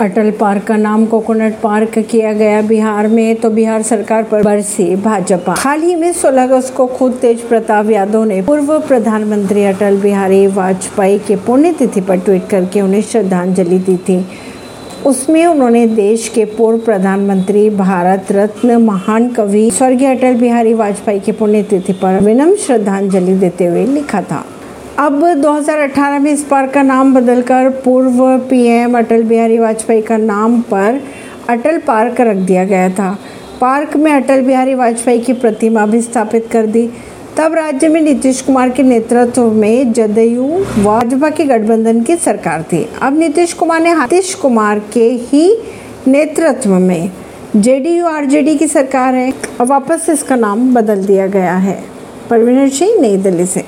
अटल park का नाम coconut park किया गया। बिहार में तो बिहार सरकार पर बरसी भाजपा। हाल ही में 16 अगस्त को खुद तेज प्रताप यादव ने पूर्व प्रधानमंत्री अटल बिहारी वाजपेयी के पुण्यतिथि पर ट्वीट करके उन्हें श्रद्धांजलि दी थी। उसमें उन्होंने देश के पूर्व प्रधानमंत्री, भारत रत्न, महान कवि, स्वर्गीय अटल बिहारी वाजपेयी की पुण्यतिथि पर विनम्र श्रद्धांजलि देते हुए लिखा था। अब 2018 में इस पार्क का नाम बदलकर पूर्व पीएम अटल बिहारी वाजपेयी का नाम पर अटल पार्क रख दिया गया था। पार्क में अटल बिहारी वाजपेयी की प्रतिमा भी स्थापित कर दी। तब राज्य में नीतीश कुमार के नेतृत्व में जदयू भाजपा के गठबंधन की सरकार थी। अब नीतीश कुमार ने नीतीश कुमार के ही नेतृत्व में जेडीयू, आरजेडी की सरकार है। और वापस इसका नाम बदल दिया गया है। परवीन सिंह, नई दिल्ली से।